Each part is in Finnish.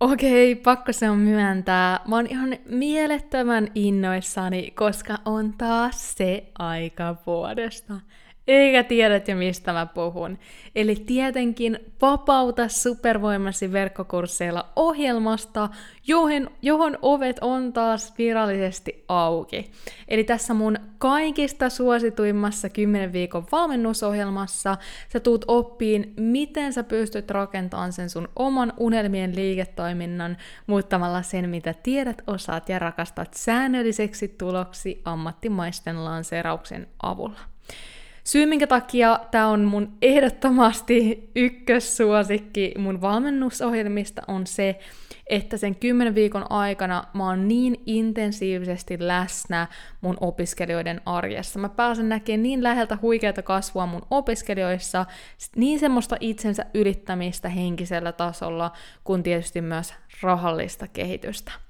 Okei, pakko se on myöntää. Mä oon ihan mielettömän innoissani, koska on taas se aika vuodesta eikä tiedät jo mistä mä puhun. Eli tietenkin vapauta supervoimasi verkkokursseilla ohjelmasta, johon, johon ovet on taas virallisesti auki. Eli tässä mun kaikista suosituimmassa 10 viikon valmennusohjelmassa sä tuut oppiin, miten sä pystyt rakentamaan sen sun oman unelmien liiketoiminnan muuttamalla sen, mitä tiedät, osaat ja rakastat säännölliseksi tuloksi ammattimaisten lanseerauksen avulla. Syy, minkä takia tämä on mun ehdottomasti ykkössuosikki mun valmennusohjelmista on se, että sen 10 viikon aikana mä oon niin intensiivisesti läsnä mun opiskelijoiden arjessa. Mä pääsen näkemään niin läheltä huikeata kasvua mun opiskelijoissa, niin semmoista itsensä ylittämistä henkisellä tasolla, kuin tietysti myös rahallista kehitystä.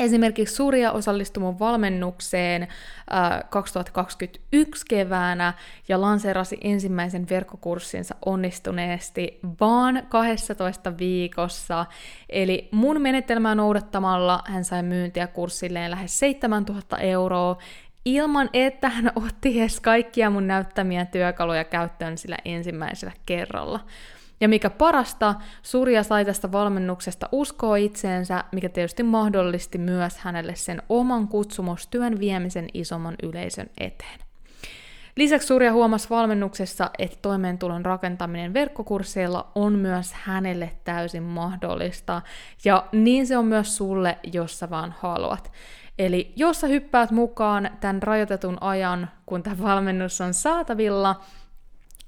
Esimerkiksi Surja osallistui mun valmennukseen äh, 2021 keväänä ja lanseerasi ensimmäisen verkkokurssinsa onnistuneesti vaan 12 viikossa. Eli mun menetelmää noudattamalla hän sai myyntiä kurssilleen lähes 7000 euroa, ilman että hän otti edes kaikkia mun näyttämiä työkaluja käyttöön sillä ensimmäisellä kerralla. Ja mikä parasta, Surja sai tästä valmennuksesta uskoa itseensä, mikä tietysti mahdollisti myös hänelle sen oman kutsumustyön viemisen isomman yleisön eteen. Lisäksi Surja huomasi valmennuksessa, että toimeentulon rakentaminen verkkokursseilla on myös hänelle täysin mahdollista, ja niin se on myös sulle, jos sä vaan haluat. Eli jos sä hyppäät mukaan tämän rajoitetun ajan, kun tämä valmennus on saatavilla,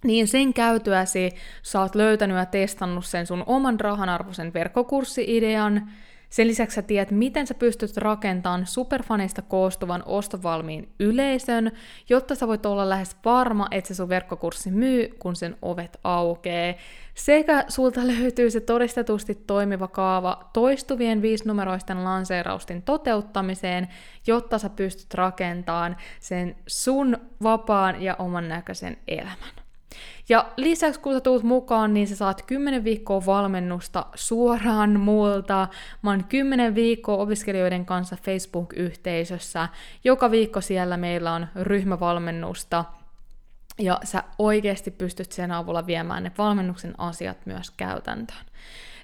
niin sen käytyäsi sä oot löytänyt ja testannut sen sun oman rahanarvoisen verkkokurssi-idean. Sen lisäksi sä tiedät, miten sä pystyt rakentamaan superfaneista koostuvan ostovalmiin yleisön, jotta sä voit olla lähes varma, että se sun verkkokurssi myy, kun sen ovet aukee. Sekä sulta löytyy se todistetusti toimiva kaava toistuvien viisinumeroisten lanseerausten toteuttamiseen, jotta sä pystyt rakentamaan sen sun vapaan ja oman näköisen elämän. Ja lisäksi kun sä tulet mukaan, niin sä saat 10 viikkoa valmennusta suoraan multa. Mä oon 10 viikkoa opiskelijoiden kanssa Facebook-yhteisössä. Joka viikko siellä meillä on ryhmävalmennusta. Ja sä oikeasti pystyt sen avulla viemään ne valmennuksen asiat myös käytäntöön.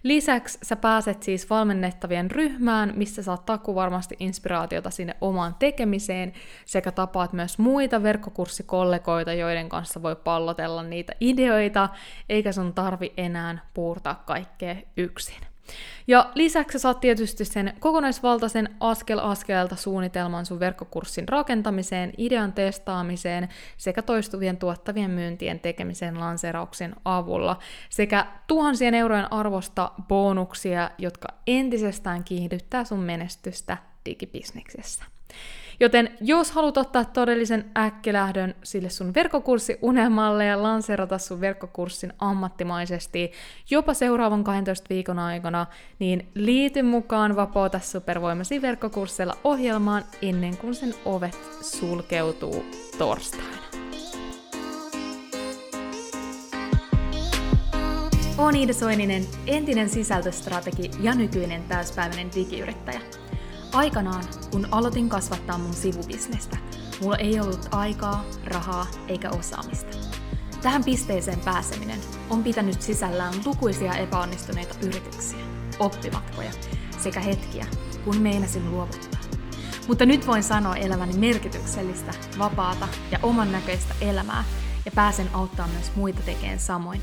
Lisäksi sä pääset siis valmennettavien ryhmään, missä saat taku varmasti inspiraatiota sinne omaan tekemiseen, sekä tapaat myös muita verkkokurssikollegoita, joiden kanssa voi pallotella niitä ideoita, eikä sun tarvi enää puurtaa kaikkea yksin. Ja lisäksi saat tietysti sen kokonaisvaltaisen askel askeleelta suunnitelman sun verkkokurssin rakentamiseen, idean testaamiseen sekä toistuvien tuottavien myyntien tekemiseen lanseerauksen avulla sekä tuhansien eurojen arvosta bonuksia, jotka entisestään kiihdyttää sun menestystä digibisneksessä. Joten jos haluat ottaa todellisen äkkilähdön sille sun verkkokurssi unelmalle ja lanseerata sun verkkokurssin ammattimaisesti jopa seuraavan 12 viikon aikana, niin liity mukaan Vapauta supervoimasi verkkokursseilla ohjelmaan ennen kuin sen ovet sulkeutuu torstaina. Olen Iida Soininen, entinen sisältöstrategi ja nykyinen täyspäiväinen digiyrittäjä. Aikanaan, kun aloitin kasvattaa mun sivubisnestä, mulla ei ollut aikaa, rahaa eikä osaamista. Tähän pisteeseen pääseminen on pitänyt sisällään lukuisia epäonnistuneita yrityksiä, oppimatkoja sekä hetkiä, kun meinasin luovuttaa. Mutta nyt voin sanoa eläväni merkityksellistä, vapaata ja oman näköistä elämää ja pääsen auttamaan myös muita tekemään samoin.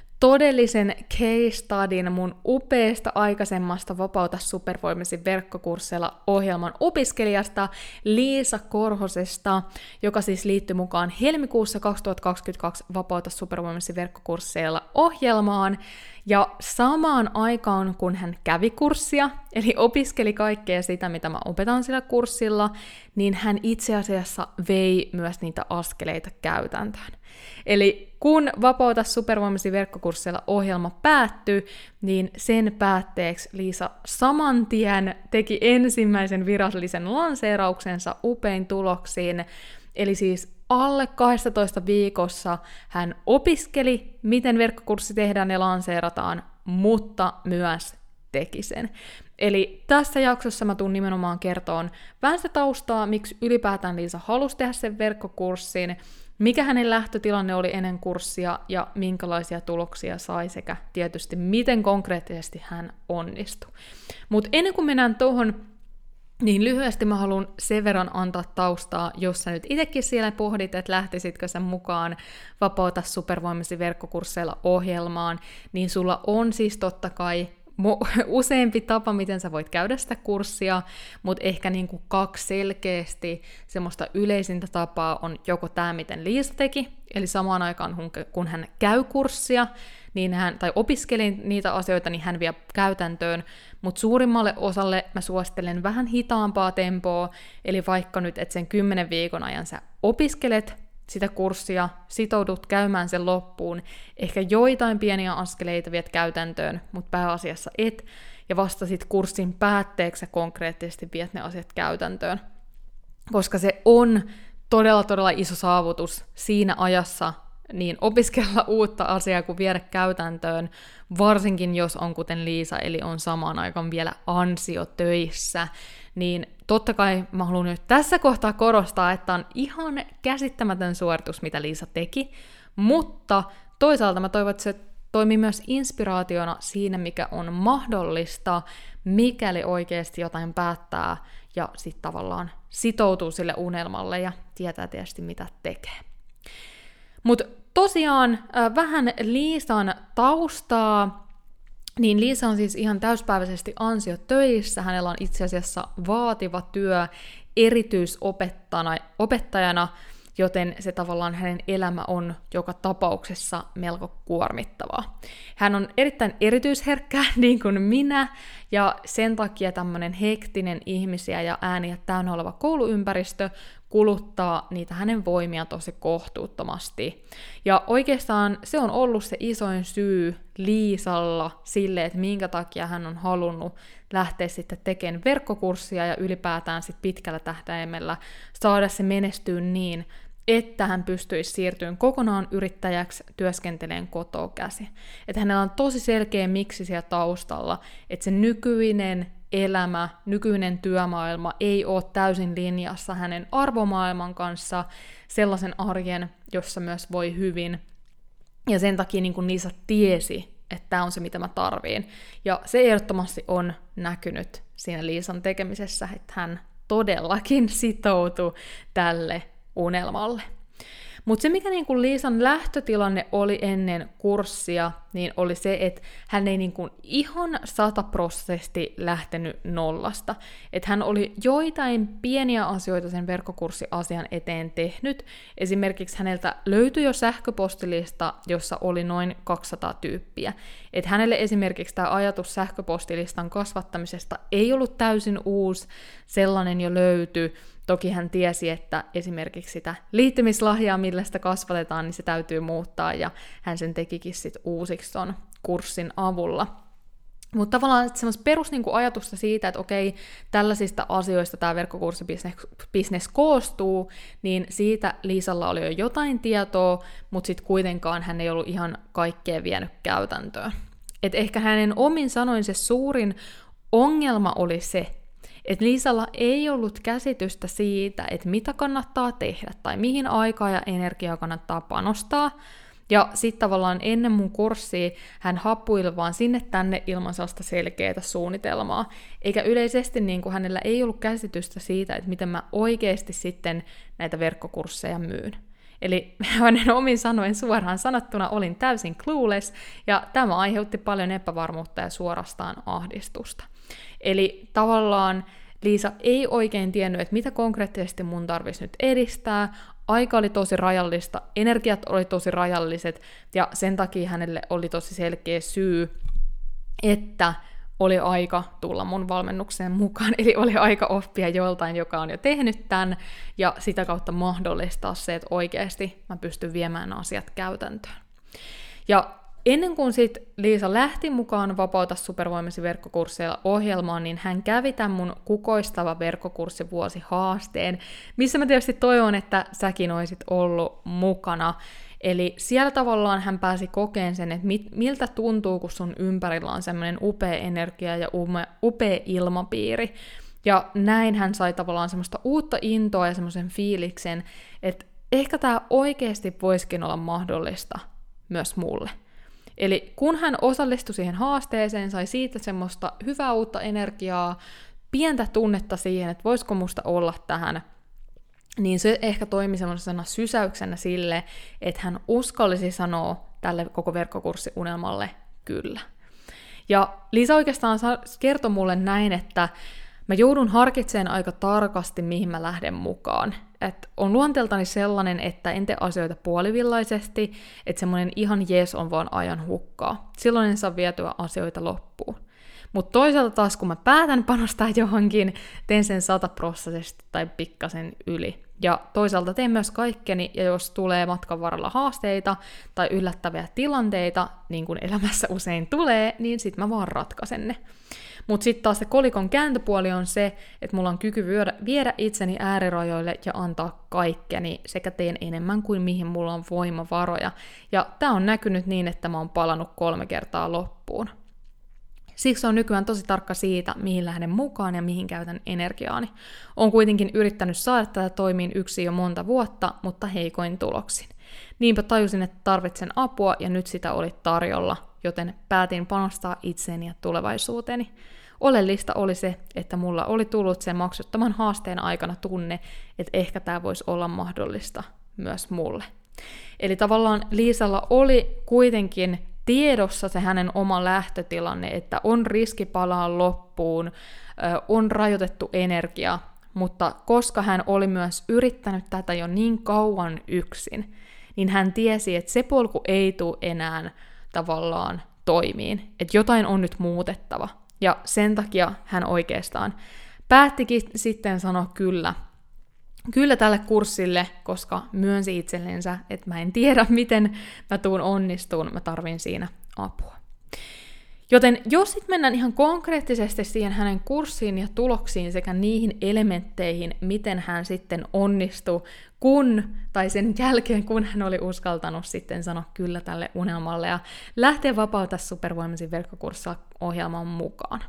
todellisen case studyn mun upeasta aikaisemmasta Vapauta supervoimasi verkkokursseilla ohjelman opiskelijasta Liisa Korhosesta, joka siis liittyi mukaan helmikuussa 2022 Vapauta supervoimasi verkkokursseilla ohjelmaan. Ja samaan aikaan, kun hän kävi kurssia, eli opiskeli kaikkea sitä, mitä mä opetan sillä kurssilla, niin hän itse asiassa vei myös niitä askeleita käytäntöön. Eli kun Vapauta supervoimasi verkkokurssilla ohjelma päättyi, niin sen päätteeksi Liisa saman tien teki ensimmäisen virallisen lanseerauksensa upein tuloksiin, eli siis alle 12 viikossa hän opiskeli, miten verkkokurssi tehdään ja lanseerataan, mutta myös teki sen. Eli tässä jaksossa mä tuun nimenomaan kertoon vähän sitä taustaa, miksi ylipäätään Liisa halusi tehdä sen verkkokurssin, mikä hänen lähtötilanne oli ennen kurssia ja minkälaisia tuloksia sai sekä tietysti miten konkreettisesti hän onnistui. Mutta ennen kuin mennään tuohon niin lyhyesti mä haluan sen verran antaa taustaa, jos sä nyt itsekin siellä pohdit, että lähtisitkö sä mukaan Vapauta supervoimasi verkkokursseilla ohjelmaan, niin sulla on siis totta kai useampi tapa, miten sä voit käydä sitä kurssia, mutta ehkä niin kuin kaksi selkeästi semmoista yleisintä tapaa on joko tämä, miten Liisa teki, eli samaan aikaan kun hän käy kurssia, niin hän, tai opiskeli niitä asioita, niin hän vie käytäntöön, mutta suurimmalle osalle mä suosittelen vähän hitaampaa tempoa, eli vaikka nyt, että sen kymmenen viikon ajan sä opiskelet sitä kurssia, sitoudut käymään sen loppuun, ehkä joitain pieniä askeleita viet käytäntöön, mutta pääasiassa et, ja vasta sit kurssin päätteeksi konkreettisesti viet ne asiat käytäntöön. Koska se on todella, todella iso saavutus siinä ajassa, niin opiskella uutta asiaa kuin viedä käytäntöön, varsinkin jos on kuten Liisa, eli on samaan aikaan vielä ansiotöissä, niin totta kai mä haluan nyt tässä kohtaa korostaa, että on ihan käsittämätön suoritus, mitä Liisa teki, mutta toisaalta mä toivon, että se toimii myös inspiraationa siinä, mikä on mahdollista, mikäli oikeasti jotain päättää ja sitten tavallaan sitoutuu sille unelmalle ja tietää tietysti mitä tekee. Mutta tosiaan äh, vähän Liisan taustaa. Niin Liisa on siis ihan täyspäiväisesti ansiotöissä. Hänellä on itse asiassa vaativa työ erityisopettajana, joten se tavallaan hänen elämä on joka tapauksessa melko kuormittavaa. Hän on erittäin erityisherkkä, niin kuin minä, ja sen takia tämmöinen hektinen ihmisiä ja ääniä täynnä oleva kouluympäristö kuluttaa niitä hänen voimia tosi kohtuuttomasti. Ja oikeastaan se on ollut se isoin syy Liisalla sille, että minkä takia hän on halunnut lähteä sitten tekemään verkkokurssia ja ylipäätään sitten pitkällä tähtäimellä saada se menestyä niin, että hän pystyisi siirtymään kokonaan yrittäjäksi työskenteleen kotoa käsi. Että hänellä on tosi selkeä miksi siellä taustalla, että se nykyinen elämä, nykyinen työmaailma ei ole täysin linjassa hänen arvomaailman kanssa, sellaisen arjen, jossa myös voi hyvin. Ja sen takia niin kuin Niisa tiesi, että tämä on se, mitä mä tarviin. Ja se ehdottomasti on näkynyt siinä Liisan tekemisessä, että hän todellakin sitoutui tälle unelmalle. Mutta se, mikä niinku Liisan lähtötilanne oli ennen kurssia, niin oli se, että hän ei niinku ihan sataprosenttisesti lähtenyt nollasta. Että hän oli joitain pieniä asioita sen verkkokurssiasian eteen tehnyt. Esimerkiksi häneltä löytyi jo sähköpostilista, jossa oli noin 200 tyyppiä. Että hänelle esimerkiksi tämä ajatus sähköpostilistan kasvattamisesta ei ollut täysin uusi, sellainen jo löytyi, Toki hän tiesi, että esimerkiksi sitä liittymislahjaa, millä sitä kasvatetaan, niin se täytyy muuttaa, ja hän sen tekikin sitten uusiksi ton kurssin avulla. Mutta tavallaan semmoista perusajatusta siitä, että okei, tällaisista asioista tämä verkkokurssibisnes koostuu, niin siitä Liisalla oli jo jotain tietoa, mutta sitten kuitenkaan hän ei ollut ihan kaikkea vienyt käytäntöön. Et ehkä hänen omin sanoin se suurin ongelma oli se, että Liisalla ei ollut käsitystä siitä, että mitä kannattaa tehdä tai mihin aikaa ja energiaa kannattaa panostaa. Ja sitten tavallaan ennen mun kurssia hän happuili vaan sinne tänne ilman sellaista selkeää suunnitelmaa. Eikä yleisesti niin kuin hänellä ei ollut käsitystä siitä, että miten mä oikeasti sitten näitä verkkokursseja myyn. Eli hänen omin sanoen suoraan sanottuna olin täysin clueless, ja tämä aiheutti paljon epävarmuutta ja suorastaan ahdistusta. Eli tavallaan Liisa ei oikein tiennyt, että mitä konkreettisesti mun tarvitsisi nyt edistää, aika oli tosi rajallista, energiat oli tosi rajalliset, ja sen takia hänelle oli tosi selkeä syy, että oli aika tulla mun valmennukseen mukaan, eli oli aika oppia joltain, joka on jo tehnyt tämän, ja sitä kautta mahdollistaa se, että oikeasti mä pystyn viemään asiat käytäntöön. Ja ennen kuin sit Liisa lähti mukaan Vapauta supervoimasi verkkokursseilla ohjelmaan, niin hän kävi tämän mun kukoistava verkkokurssi vuosi haasteen, missä mä tietysti toivon, että säkin olisit ollut mukana. Eli siellä tavallaan hän pääsi kokeen sen, että mit, miltä tuntuu, kun sun ympärillä on semmoinen upea energia ja ume, upea ilmapiiri. Ja näin hän sai tavallaan semmoista uutta intoa ja semmoisen fiiliksen, että ehkä tämä oikeasti voisikin olla mahdollista myös mulle. Eli kun hän osallistui siihen haasteeseen, sai siitä semmoista hyvää uutta energiaa, pientä tunnetta siihen, että voisiko musta olla tähän, niin se ehkä toimi semmoisena sysäyksenä sille, että hän uskallisi sanoa tälle koko verkkokurssiunelmalle kyllä. Ja Liisa oikeastaan kertoi mulle näin, että mä joudun harkitsemaan aika tarkasti, mihin mä lähden mukaan. Et on luonteeltani sellainen, että en tee asioita puolivillaisesti, että semmoinen ihan jees on vaan ajan hukkaa. Silloin en saa vietyä asioita loppuun. Mutta toisaalta taas, kun mä päätän panostaa johonkin, teen sen sataprosessisesti tai pikkasen yli. Ja toisaalta teen myös kaikkeni, ja jos tulee matkan varrella haasteita tai yllättäviä tilanteita, niin kuin elämässä usein tulee, niin sit mä vaan ratkaisen ne. Mutta sitten taas se kolikon kääntöpuoli on se, että mulla on kyky viedä, viedä itseni äärirajoille ja antaa kaikkeni sekä teen enemmän kuin mihin mulla on voimavaroja. Ja tämä on näkynyt niin, että mä oon palannut kolme kertaa loppuun. Siksi on nykyään tosi tarkka siitä, mihin lähden mukaan ja mihin käytän energiaani. Olen kuitenkin yrittänyt saada tätä toimiin yksi jo monta vuotta, mutta heikoin tuloksin. Niinpä tajusin, että tarvitsen apua ja nyt sitä oli tarjolla, joten päätin panostaa itseeni ja tulevaisuuteeni. Oleellista oli se, että mulla oli tullut sen maksuttoman haasteen aikana tunne, että ehkä tämä voisi olla mahdollista myös mulle. Eli tavallaan Liisalla oli kuitenkin tiedossa se hänen oma lähtötilanne, että on riski palaa loppuun, on rajoitettu energia, mutta koska hän oli myös yrittänyt tätä jo niin kauan yksin, niin hän tiesi, että se polku ei tule enää tavallaan toimiin, että jotain on nyt muutettava. Ja sen takia hän oikeastaan päättikin sitten sanoa kyllä kyllä tälle kurssille, koska myönsi itsellensä, että mä en tiedä, miten mä tuun onnistuun, mä tarvin siinä apua. Joten jos sitten mennään ihan konkreettisesti siihen hänen kurssiin ja tuloksiin sekä niihin elementteihin, miten hän sitten onnistui, kun, tai sen jälkeen, kun hän oli uskaltanut sitten sanoa kyllä tälle unelmalle ja lähteä vapauta supervoimaisin verkkokurssa ohjelman mukaan.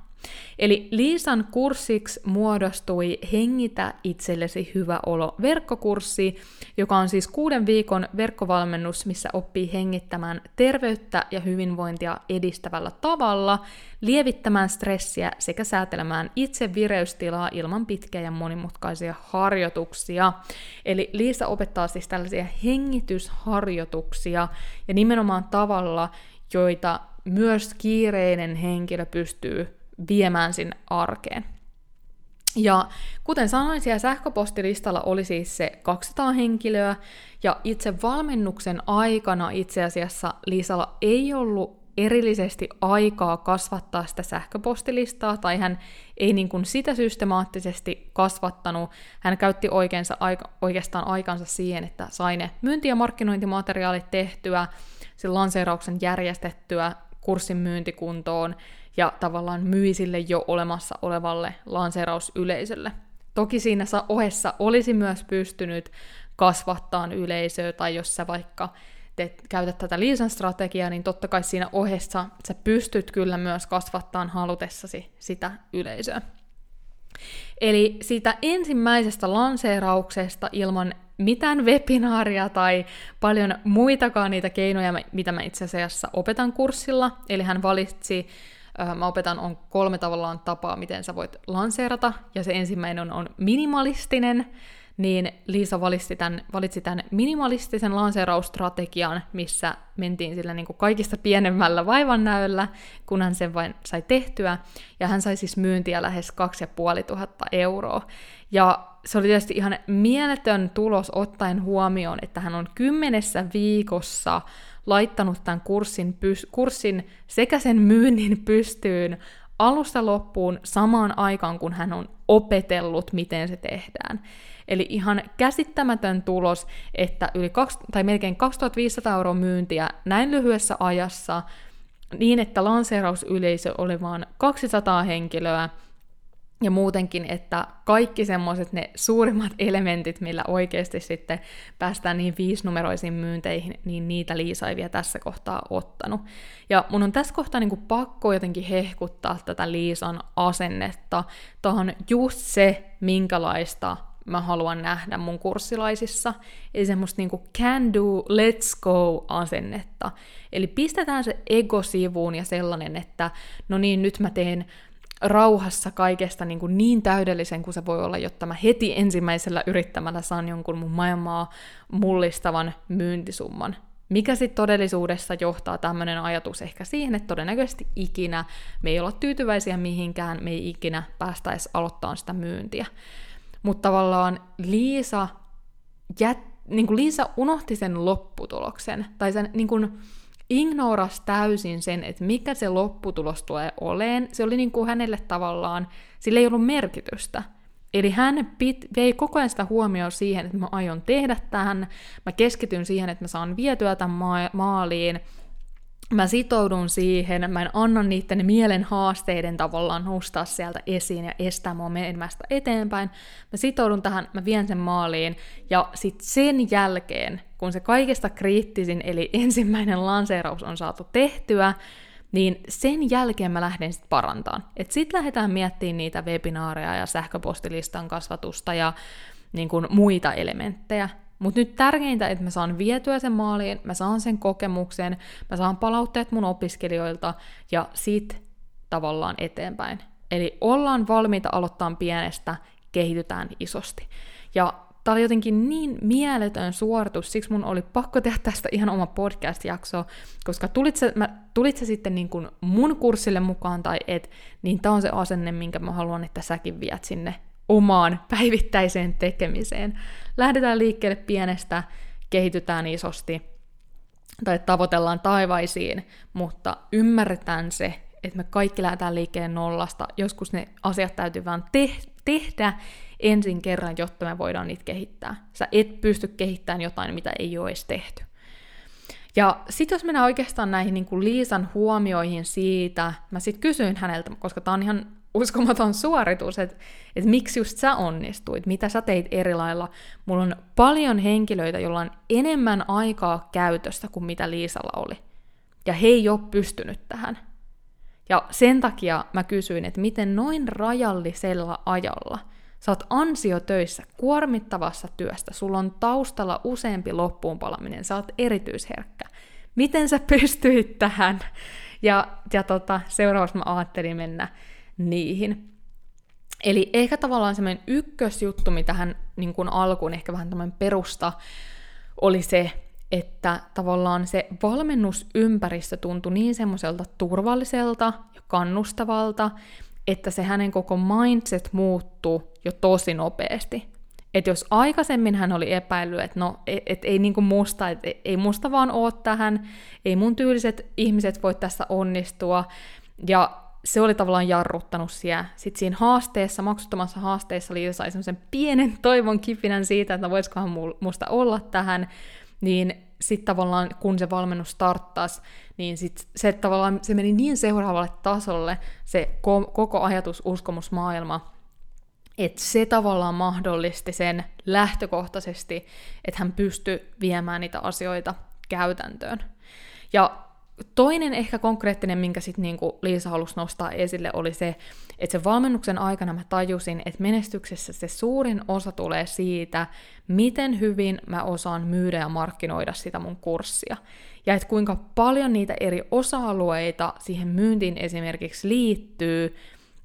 Eli Liisan kurssiksi muodostui Hengitä itsellesi hyvä olo verkkokurssi, joka on siis kuuden viikon verkkovalmennus, missä oppii hengittämään terveyttä ja hyvinvointia edistävällä tavalla, lievittämään stressiä sekä säätelemään itse vireystilaa ilman pitkiä ja monimutkaisia harjoituksia. Eli Liisa opettaa siis tällaisia hengitysharjoituksia ja nimenomaan tavalla, joita myös kiireinen henkilö pystyy viemään sinne arkeen. Ja kuten sanoin, siellä sähköpostilistalla oli siis se 200 henkilöä, ja itse valmennuksen aikana itse asiassa Liisalla ei ollut erillisesti aikaa kasvattaa sitä sähköpostilistaa, tai hän ei niin kuin sitä systemaattisesti kasvattanut. Hän käytti oikeinsa, oikeastaan aikansa siihen, että sai ne myynti- ja markkinointimateriaalit tehtyä, sen lanseerauksen järjestettyä, kurssin myyntikuntoon, ja tavallaan myi sille jo olemassa olevalle lanseerausyleisölle. Toki siinä ohessa olisi myös pystynyt kasvattaan yleisöä, tai jos sä vaikka teet, käytät tätä liisan strategiaa, niin totta kai siinä ohessa sä pystyt kyllä myös kasvattaan halutessasi sitä yleisöä. Eli siitä ensimmäisestä lanseerauksesta ilman mitään webinaaria tai paljon muitakaan niitä keinoja, mitä mä itse asiassa opetan kurssilla. Eli hän valitsi mä opetan on kolme tavallaan tapaa, miten sä voit lanseerata, ja se ensimmäinen on, minimalistinen. Niin Liisa valitsi tämän, valitsi tämän minimalistisen lanseerausstrategian, missä mentiin sillä niin kuin kaikista pienemmällä vaivannäöllä, kun hän sen vain sai tehtyä, ja hän sai siis myyntiä lähes 2500 euroa. Ja se oli tietysti ihan mieletön tulos ottaen huomioon, että hän on kymmenessä viikossa laittanut tämän kurssin, pys- kurssin sekä sen myynnin pystyyn alusta loppuun samaan aikaan, kun hän on opetellut, miten se tehdään. Eli ihan käsittämätön tulos, että yli 2, tai melkein 2500 euroa myyntiä näin lyhyessä ajassa, niin että lanseerausyleisö oli vain 200 henkilöä, ja muutenkin, että kaikki semmoiset ne suurimmat elementit, millä oikeasti sitten päästään niihin viisinumeroisiin myynteihin, niin niitä Liisa ei vielä tässä kohtaa ottanut. Ja mun on tässä kohtaa niin pakko jotenkin hehkuttaa tätä Liisan asennetta. Tämä on just se, minkälaista mä haluan nähdä mun kurssilaisissa. Eli semmoista niinku can do, let's go asennetta. Eli pistetään se ego sivuun ja sellainen, että no niin, nyt mä teen rauhassa kaikesta niin, kuin niin täydellisen kuin se voi olla, jotta mä heti ensimmäisellä yrittämällä saan jonkun mun maailmaa mullistavan myyntisumman. Mikä sitten todellisuudessa johtaa tämmöinen ajatus ehkä siihen, että todennäköisesti ikinä me ei olla tyytyväisiä mihinkään, me ei ikinä päästäisi aloittamaan sitä myyntiä. Mutta tavallaan Liisa, jät, niin kuin Liisa unohti sen lopputuloksen, tai sen niin kuin, ignoras täysin sen, että mikä se lopputulos tulee oleen. Se oli niin kuin hänelle tavallaan, sillä ei ollut merkitystä. Eli hän pit, vei koko ajan sitä huomioon siihen, että mä aion tehdä tähän, mä keskityn siihen, että mä saan vietyä tämän ma- maaliin, mä sitoudun siihen, mä en anna niiden mielen haasteiden tavallaan nostaa sieltä esiin ja estää mua menemästä eteenpäin. Mä sitoudun tähän, mä vien sen maaliin, ja sitten sen jälkeen, kun se kaikista kriittisin, eli ensimmäinen lanseeraus on saatu tehtyä, niin sen jälkeen mä lähden sitten parantamaan. Että sitten lähdetään miettimään niitä webinaareja ja sähköpostilistan kasvatusta ja niin kuin muita elementtejä. Mutta nyt tärkeintä, että mä saan vietyä sen maaliin, mä saan sen kokemuksen, mä saan palautteet mun opiskelijoilta ja sit tavallaan eteenpäin. Eli ollaan valmiita aloittaa pienestä, kehitytään isosti. Ja tää oli jotenkin niin mieletön suoritus, siksi mun oli pakko tehdä tästä ihan oma podcast-jakso, koska tulit se, mä, tulit se sitten niin kuin mun kurssille mukaan tai et, niin tää on se asenne, minkä mä haluan, että säkin viet sinne omaan päivittäiseen tekemiseen. Lähdetään liikkeelle pienestä, kehitytään isosti tai tavoitellaan taivaisiin, mutta ymmärretään se, että me kaikki lähdetään liikkeelle nollasta. Joskus ne asiat täytyy vaan te- tehdä ensin kerran, jotta me voidaan niitä kehittää. Sä et pysty kehittämään jotain, mitä ei ole edes tehty. Ja sitten jos mennään oikeastaan näihin niin kuin Liisan huomioihin siitä, mä sitten kysyin häneltä, koska tämä on ihan uskomaton suoritus, että, että miksi just sä onnistuit, mitä sä teit eri lailla. Mulla on paljon henkilöitä, joilla on enemmän aikaa käytöstä kuin mitä Liisalla oli. Ja he ei ole pystynyt tähän. Ja sen takia mä kysyin, että miten noin rajallisella ajalla sä oot ansiotöissä, kuormittavassa työstä, sulla on taustalla useampi loppuunpalaminen, sä oot erityisherkkä. Miten sä pystyit tähän? Ja, ja tota, seuraavaksi mä ajattelin mennä niihin. Eli ehkä tavallaan semmoinen ykkösjuttu, mitä hän niin kuin alkuun ehkä vähän tämmöinen perusta, oli se, että tavallaan se valmennusympäristö tuntui niin semmoiselta turvalliselta ja kannustavalta, että se hänen koko mindset muuttui jo tosi nopeasti. Että jos aikaisemmin hän oli epäillyt, että no, et, et ei niinku musta, et, ei musta vaan oo tähän, ei mun tyyliset ihmiset voi tässä onnistua, ja se oli tavallaan jarruttanut siellä. Sitten siinä haasteessa, maksuttomassa haasteessa Liisa sai semmoisen pienen toivon kipinän siitä, että voisikohan musta olla tähän, niin sitten tavallaan kun se valmennus starttasi, niin sit se tavallaan se meni niin seuraavalle tasolle, se ko- koko ajatus, uskomusmaailma, että se tavallaan mahdollisti sen lähtökohtaisesti, että hän pystyi viemään niitä asioita käytäntöön. Ja toinen ehkä konkreettinen, minkä sitten niinku Liisa halusi nostaa esille, oli se, että sen valmennuksen aikana mä tajusin, että menestyksessä se suurin osa tulee siitä, miten hyvin mä osaan myydä ja markkinoida sitä mun kurssia. Ja että kuinka paljon niitä eri osa-alueita siihen myyntiin esimerkiksi liittyy,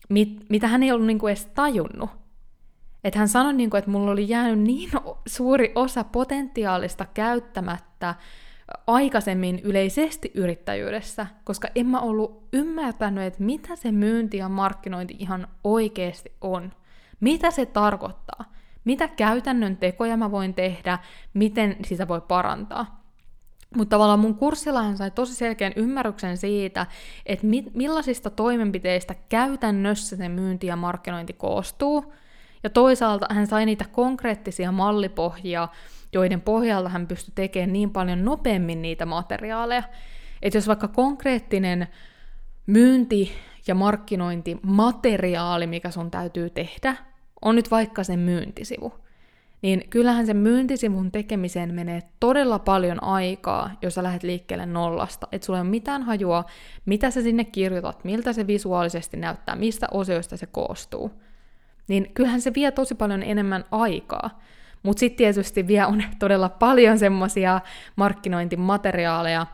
mit, mitä hän ei ollut niinku edes tajunnut. Että hän sanoi, niin kuin, että mulla oli jäänyt niin suuri osa potentiaalista käyttämättä aikaisemmin yleisesti yrittäjyydessä, koska en mä ollut ymmärtänyt, että mitä se myynti ja markkinointi ihan oikeasti on. Mitä se tarkoittaa? Mitä käytännön tekoja mä voin tehdä? Miten sitä voi parantaa? Mutta tavallaan mun kurssilla hän sai tosi selkeän ymmärryksen siitä, että mi- millaisista toimenpiteistä käytännössä se myynti ja markkinointi koostuu. Ja toisaalta hän sai niitä konkreettisia mallipohjia, joiden pohjalta hän pystyi tekemään niin paljon nopeammin niitä materiaaleja. Että jos vaikka konkreettinen myynti- ja markkinointimateriaali, mikä sun täytyy tehdä, on nyt vaikka sen myyntisivu, niin kyllähän sen myyntisivun tekemiseen menee todella paljon aikaa, jos sä lähdet liikkeelle nollasta. Että sulla ei ole mitään hajua, mitä sä sinne kirjoitat, miltä se visuaalisesti näyttää, mistä osioista se koostuu. Niin kyllähän se vie tosi paljon enemmän aikaa. Mutta sitten tietysti vielä on todella paljon semmoisia markkinointimateriaaleja,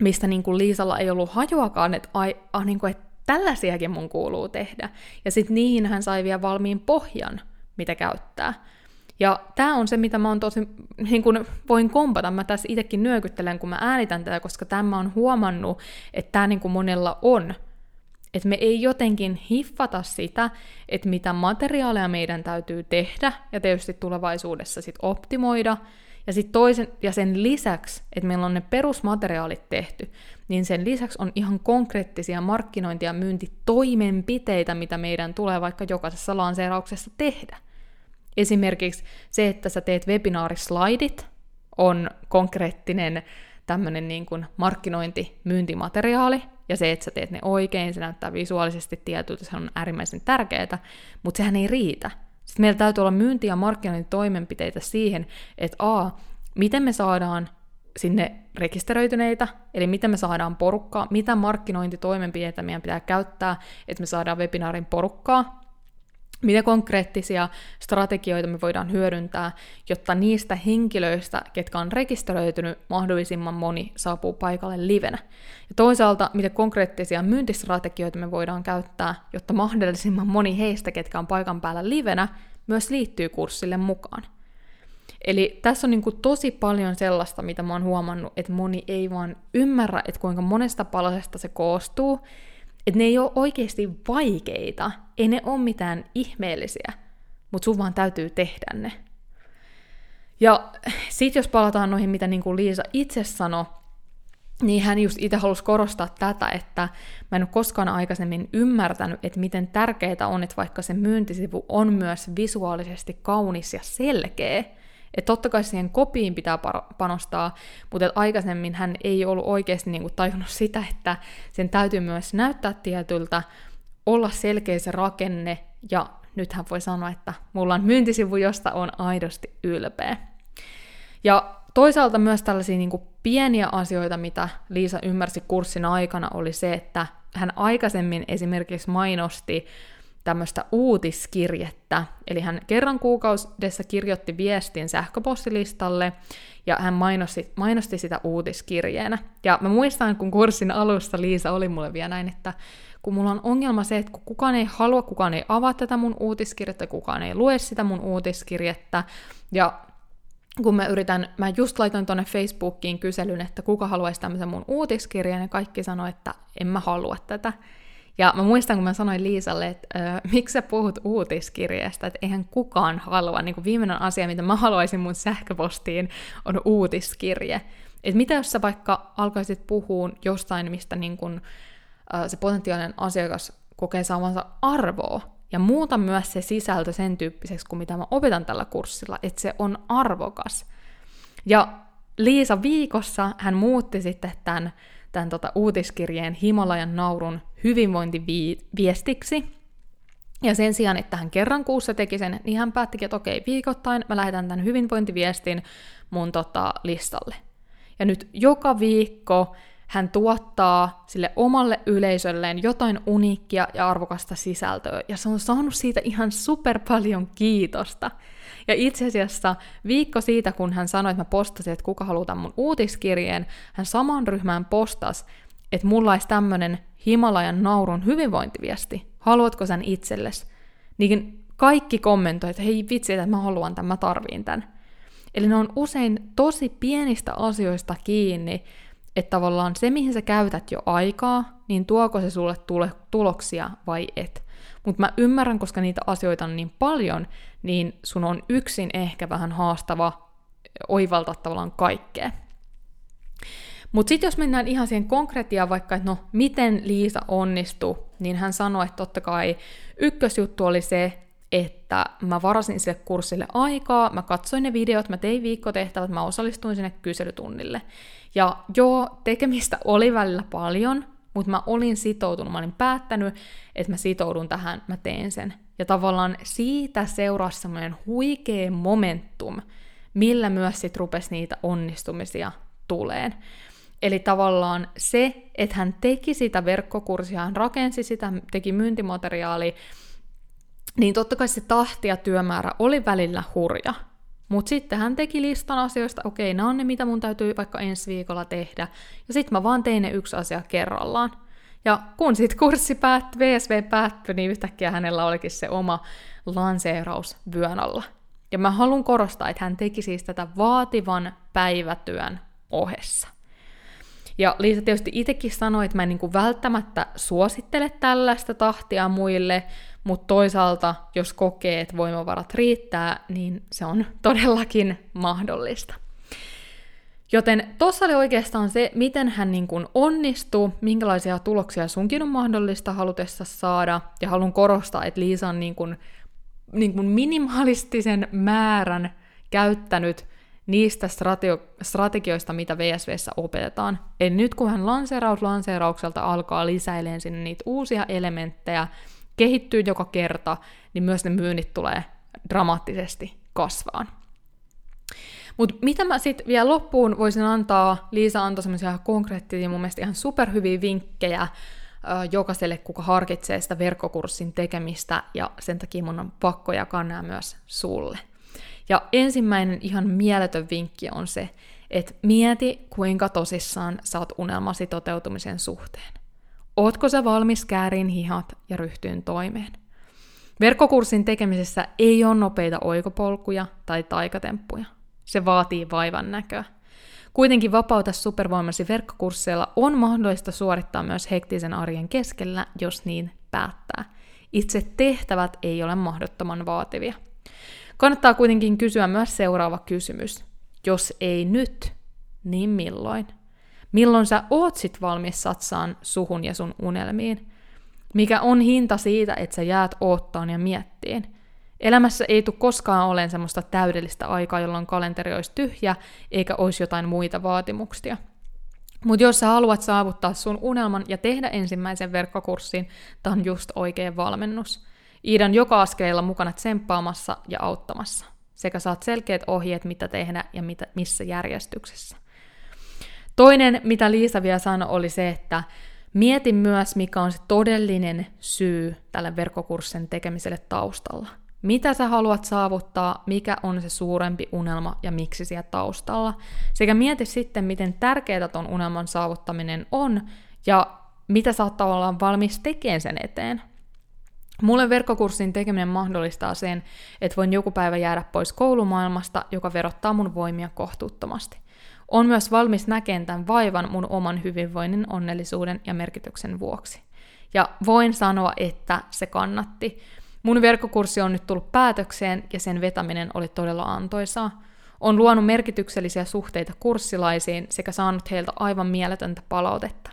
mistä niin kuin Liisalla ei ollut hajuakaan, että ai, ah, niin kuin, että tällaisiakin mun kuuluu tehdä. Ja sitten niihin hän sai vielä valmiin pohjan, mitä käyttää. Ja tämä on se, mitä mä oon tosi, niin kun voin kompata, mä tässä itsekin nyökyttelen, kun mä äänitän tätä, koska tämä on huomannut, että tämä niin monella on. Että me ei jotenkin hiffata sitä, että mitä materiaaleja meidän täytyy tehdä, ja tietysti tulevaisuudessa sit optimoida, ja sitten toisen, ja sen lisäksi, että meillä on ne perusmateriaalit tehty, niin sen lisäksi on ihan konkreettisia markkinointi- ja myyntitoimenpiteitä, mitä meidän tulee vaikka jokaisessa lanseerauksessa tehdä. Esimerkiksi se, että sä teet webinaarislaidit, on konkreettinen tämmöinen niin kuin markkinointi, myyntimateriaali, ja se, että sä teet ne oikein, se näyttää visuaalisesti tietyltä, se on äärimmäisen tärkeää, mutta sehän ei riitä. Sitten meillä täytyy olla myynti- ja markkinointitoimenpiteitä siihen, että a, miten me saadaan sinne rekisteröityneitä, eli miten me saadaan porukkaa, mitä markkinointitoimenpiteitä meidän pitää käyttää, että me saadaan webinaarin porukkaa, mitä konkreettisia strategioita me voidaan hyödyntää, jotta niistä henkilöistä, ketkä on rekisteröitynyt, mahdollisimman moni saapuu paikalle livenä. Ja toisaalta, mitä konkreettisia myyntistrategioita me voidaan käyttää, jotta mahdollisimman moni heistä, ketkä on paikan päällä livenä, myös liittyy kurssille mukaan. Eli tässä on niin kuin tosi paljon sellaista, mitä mä oon huomannut, että moni ei vaan ymmärrä, että kuinka monesta palasesta se koostuu, että ne ei ole oikeasti vaikeita, ei ne ole mitään ihmeellisiä, mutta sun vaan täytyy tehdä ne. Ja sitten jos palataan noihin, mitä niin kuin Liisa itse sanoi, niin hän just itse halusi korostaa tätä, että mä en ole koskaan aikaisemmin ymmärtänyt, että miten tärkeää on, että vaikka se myyntisivu on myös visuaalisesti kaunis ja selkeä, että totta kai siihen kopiin pitää panostaa, mutta aikaisemmin hän ei ollut oikeasti niin kuin tajunnut sitä, että sen täytyy myös näyttää tietyltä, olla selkeä se rakenne, ja nyt hän voi sanoa, että mulla on myyntisivu, josta on aidosti ylpeä. Ja toisaalta myös tällaisia niin kuin pieniä asioita, mitä Liisa ymmärsi kurssin aikana, oli se, että hän aikaisemmin esimerkiksi mainosti tämmöistä uutiskirjettä. Eli hän kerran kuukaudessa kirjoitti viestin sähköpostilistalle ja hän mainosti, mainosti sitä uutiskirjeenä. Ja mä muistan, kun kurssin alussa Liisa oli mulle vielä näin, että kun mulla on ongelma se, että kun kukaan ei halua, kukaan ei avaa tätä mun uutiskirjettä, kukaan ei lue sitä mun uutiskirjettä, ja kun mä yritän, mä just laitoin tonne Facebookiin kyselyn, että kuka haluaisi tämmöisen mun uutiskirjeen, ja kaikki sanoi, että en mä halua tätä. Ja mä muistan, kun mä sanoin Liisalle, että äh, miksi sä puhut uutiskirjeestä, että eihän kukaan halua. Niin kuin viimeinen asia, mitä mä haluaisin mun sähköpostiin, on uutiskirje. Että mitä jos sä vaikka alkaisit puhua jostain, mistä niin kun, äh, se potentiaalinen asiakas kokee saavansa arvoa, ja muuta myös se sisältö sen tyyppiseksi kuin mitä mä opetan tällä kurssilla, että se on arvokas. Ja Liisa viikossa hän muutti sitten tämän tämän tota, uutiskirjeen Himalajan naurun hyvinvointiviestiksi. Ja sen sijaan, että hän kerran kuussa teki sen, niin hän päättikin, että okei, viikoittain mä lähetän tämän hyvinvointiviestin mun tota, listalle. Ja nyt joka viikko hän tuottaa sille omalle yleisölleen jotain uniikkia ja arvokasta sisältöä, ja se on saanut siitä ihan super paljon kiitosta. Ja itse asiassa viikko siitä, kun hän sanoi, että mä postasin, että kuka haluaa mun uutiskirjeen, hän saman ryhmään postas, että mulla olisi tämmönen Himalajan naurun hyvinvointiviesti. Haluatko sen itsellesi? Niin kaikki kommentoivat, että hei vitsi, että mä haluan tämän, mä tarviin tämän. Eli ne on usein tosi pienistä asioista kiinni, että tavallaan se, mihin sä käytät jo aikaa, niin tuoko se sulle tule tuloksia vai et. Mutta mä ymmärrän, koska niitä asioita on niin paljon, niin sun on yksin ehkä vähän haastava oivaltaa tavallaan kaikkea. Mutta sitten jos mennään ihan siihen konkretiaan, vaikka, että no, miten Liisa onnistui, niin hän sanoi, että totta kai ykkösjuttu oli se, että mä varasin sille kurssille aikaa, mä katsoin ne videot, mä tein viikkotehtävät, mä osallistuin sinne kyselytunnille. Ja joo, tekemistä oli välillä paljon, mutta mä olin sitoutunut, mä olin päättänyt, että mä sitoudun tähän, mä teen sen. Ja tavallaan siitä seurasi semmoinen huikea momentum, millä myös sit rupesi niitä onnistumisia tuleen. Eli tavallaan se, että hän teki sitä verkkokurssia, hän rakensi sitä, teki myyntimateriaali, niin totta kai se tahti ja työmäärä oli välillä hurja. Mutta sitten hän teki listan asioista, okei, nämä on ne, mitä mun täytyy vaikka ensi viikolla tehdä, ja sitten mä vaan tein ne yksi asia kerrallaan. Ja kun sitten kurssi päättyi, VSV päättyi, niin yhtäkkiä hänellä olikin se oma lanseeraus vyön alla. Ja mä haluan korostaa, että hän teki siis tätä vaativan päivätyön ohessa. Ja Liisa tietysti itsekin sanoi, että mä en niin välttämättä suosittele tällaista tahtia muille, mutta toisaalta, jos kokee, että voimavarat riittää, niin se on todellakin mahdollista. Joten tuossa oli oikeastaan se, miten hän niin kuin onnistuu, minkälaisia tuloksia sunkin on mahdollista halutessa saada, ja haluan korostaa, että Liisa on niin kuin, niin kuin minimalistisen määrän käyttänyt niistä strategioista, mitä VSVssä opetetaan. Eli nyt kun hän lanseeraus lanseeraukselta alkaa lisäileen sinne niitä uusia elementtejä, kehittyy joka kerta, niin myös ne myynnit tulee dramaattisesti kasvaan. Mutta mitä mä sitten vielä loppuun voisin antaa, Liisa antoi semmoisia konkreettisia, mun mielestä ihan superhyviä vinkkejä jokaiselle, kuka harkitsee sitä verkkokurssin tekemistä, ja sen takia mun on pakko jakaa nämä myös sulle. Ja ensimmäinen ihan mieletön vinkki on se, että mieti, kuinka tosissaan oot unelmasi toteutumisen suhteen. Ootko sä valmis käärin hihat ja ryhtyyn toimeen? Verkkokurssin tekemisessä ei ole nopeita oikopolkuja tai taikatemppuja. Se vaatii vaivan näköä. Kuitenkin vapauta supervoimasi verkkokursseilla on mahdollista suorittaa myös hektisen arjen keskellä, jos niin päättää. Itse tehtävät ei ole mahdottoman vaativia. Kannattaa kuitenkin kysyä myös seuraava kysymys. Jos ei nyt, niin milloin? Milloin sä oot sit valmis satsaan suhun ja sun unelmiin? Mikä on hinta siitä, että sä jäät oottaan ja miettiin? Elämässä ei tule koskaan olen semmoista täydellistä aikaa, jolloin kalenteri olisi tyhjä, eikä olisi jotain muita vaatimuksia. Mutta jos sä haluat saavuttaa sun unelman ja tehdä ensimmäisen verkkokurssin, tämä on just oikea valmennus. Iidan joka askeleella mukana tsemppaamassa ja auttamassa. Sekä saat selkeät ohjeet, mitä tehdä ja mitä, missä järjestyksessä. Toinen, mitä Liisa vielä sanoi, oli se, että mieti myös, mikä on se todellinen syy tälle verkkokurssin tekemiselle taustalla. Mitä sä haluat saavuttaa, mikä on se suurempi unelma ja miksi siellä taustalla. Sekä mieti sitten, miten tärkeää ton unelman saavuttaminen on ja mitä sä oot tavallaan valmis tekemään sen eteen. Mulle verkkokurssin tekeminen mahdollistaa sen, että voin joku päivä jäädä pois koulumaailmasta, joka verottaa mun voimia kohtuuttomasti. On myös valmis näkemään tämän vaivan mun oman hyvinvoinnin, onnellisuuden ja merkityksen vuoksi. Ja voin sanoa, että se kannatti. Mun verkkokurssi on nyt tullut päätökseen ja sen vetäminen oli todella antoisaa. On luonut merkityksellisiä suhteita kurssilaisiin sekä saanut heiltä aivan mieletöntä palautetta.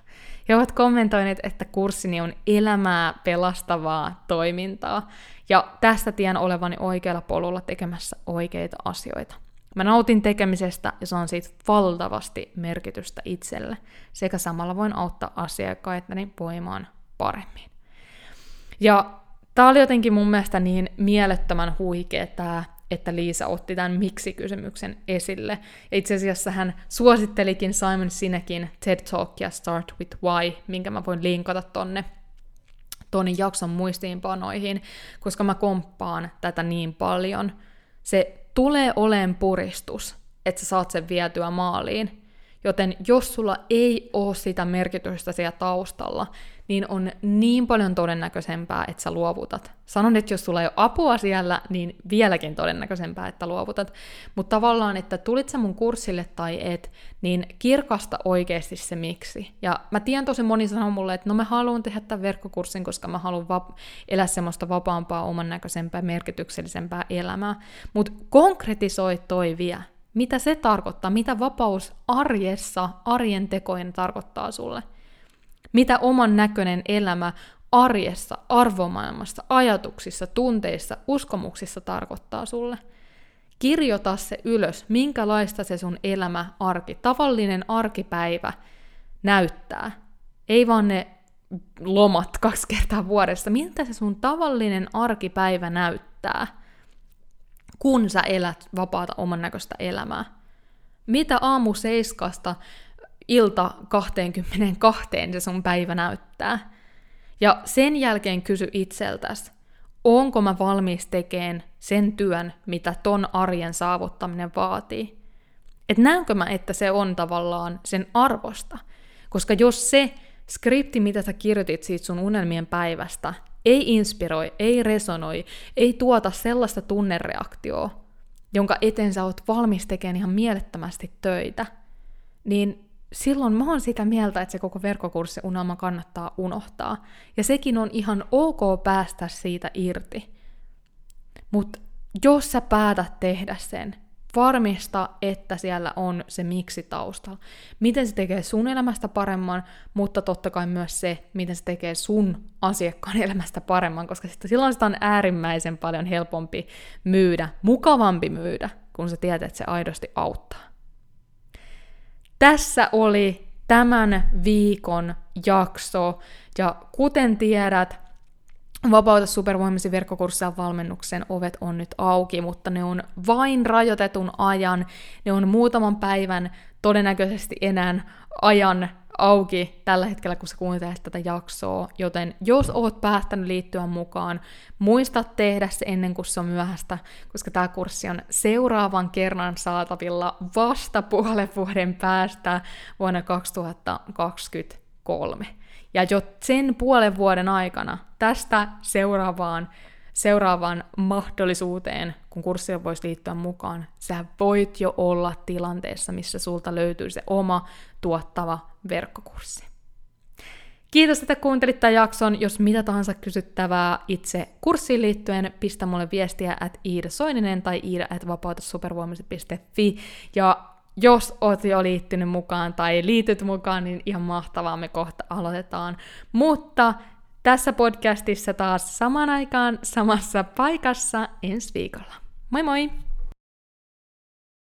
He ovat kommentoineet, että kurssini on elämää pelastavaa toimintaa, ja tästä tien olevani oikealla polulla tekemässä oikeita asioita. Mä nautin tekemisestä ja saan siitä valtavasti merkitystä itselle, sekä samalla voin auttaa asiakkaitani voimaan paremmin. Ja tää oli jotenkin mun mielestä niin mielettömän huikea tää että Liisa otti tämän miksi-kysymyksen esille. Ja itse asiassa hän suosittelikin Simon Sinekin TED Talkia Start with Why, minkä mä voin linkata tonne Tonin jakson muistiinpanoihin, koska mä komppaan tätä niin paljon. Se tulee oleen puristus, että sä saat sen vietyä maaliin. Joten jos sulla ei ole sitä merkitystä siellä taustalla, niin on niin paljon todennäköisempää, että sä luovutat. Sanon, että jos sulla ei ole apua siellä, niin vieläkin todennäköisempää, että luovutat. Mutta tavallaan, että tulit sä mun kurssille tai et, niin kirkasta oikeasti se miksi. Ja mä tiedän tosi moni sanoo mulle, että no mä haluan tehdä tämän verkkokurssin, koska mä haluan vap- elää semmoista vapaampaa, oman näköisempää, merkityksellisempää elämää. Mutta konkretisoi toi vielä. Mitä se tarkoittaa? Mitä vapaus arjessa, arjen tekojen tarkoittaa sulle? Mitä oman näköinen elämä arjessa, arvomaailmassa, ajatuksissa, tunteissa, uskomuksissa tarkoittaa sulle? Kirjoita se ylös, minkälaista se sun elämä, arki, tavallinen arkipäivä näyttää. Ei vaan ne lomat kaksi kertaa vuodessa. Miltä se sun tavallinen arkipäivä näyttää, kun sä elät vapaata oman näköistä elämää? Mitä aamu seiskasta ilta 22 se sun päivä näyttää. Ja sen jälkeen kysy itseltäsi, onko mä valmis tekemään sen työn, mitä ton arjen saavuttaminen vaatii. Et näenkö mä, että se on tavallaan sen arvosta. Koska jos se skripti, mitä sä kirjoitit siitä sun unelmien päivästä, ei inspiroi, ei resonoi, ei tuota sellaista tunnereaktioa, jonka eteen sä oot valmis tekemään ihan mielettömästi töitä, niin silloin mä oon sitä mieltä, että se koko verkkokurssi unelma kannattaa unohtaa. Ja sekin on ihan ok päästä siitä irti. Mutta jos sä päätät tehdä sen, varmista, että siellä on se miksi taustalla. Miten se tekee sun elämästä paremman, mutta totta kai myös se, miten se tekee sun asiakkaan elämästä paremman, koska sitten silloin sitä on äärimmäisen paljon helpompi myydä, mukavampi myydä, kun sä tiedät, että se aidosti auttaa. Tässä oli tämän viikon jakso, ja kuten tiedät, Vapauta supervoimasi verkkokurssia valmennuksen ovet on nyt auki, mutta ne on vain rajoitetun ajan. Ne on muutaman päivän todennäköisesti enää ajan auki tällä hetkellä, kun sä kuuntelet tätä jaksoa, joten jos oot päättänyt liittyä mukaan, muista tehdä se ennen kuin se on myöhäistä, koska tämä kurssi on seuraavan kerran saatavilla vasta puolen vuoden päästä vuonna 2023. Ja jo sen puolen vuoden aikana tästä seuraavaan seuraavaan mahdollisuuteen, kun kurssille voisi liittyä mukaan, sä voit jo olla tilanteessa, missä sulta löytyy se oma tuottava verkkokurssi. Kiitos, että kuuntelit tämän jakson. Jos mitä tahansa kysyttävää itse kurssiin liittyen, pistä mulle viestiä at Iida Soininen tai iida at. Ja jos oot jo liittynyt mukaan tai liityt mukaan, niin ihan mahtavaa, me kohta aloitetaan. Mutta tässä podcastissa taas samaan aikaan samassa paikassa ensi viikolla. Moi moi!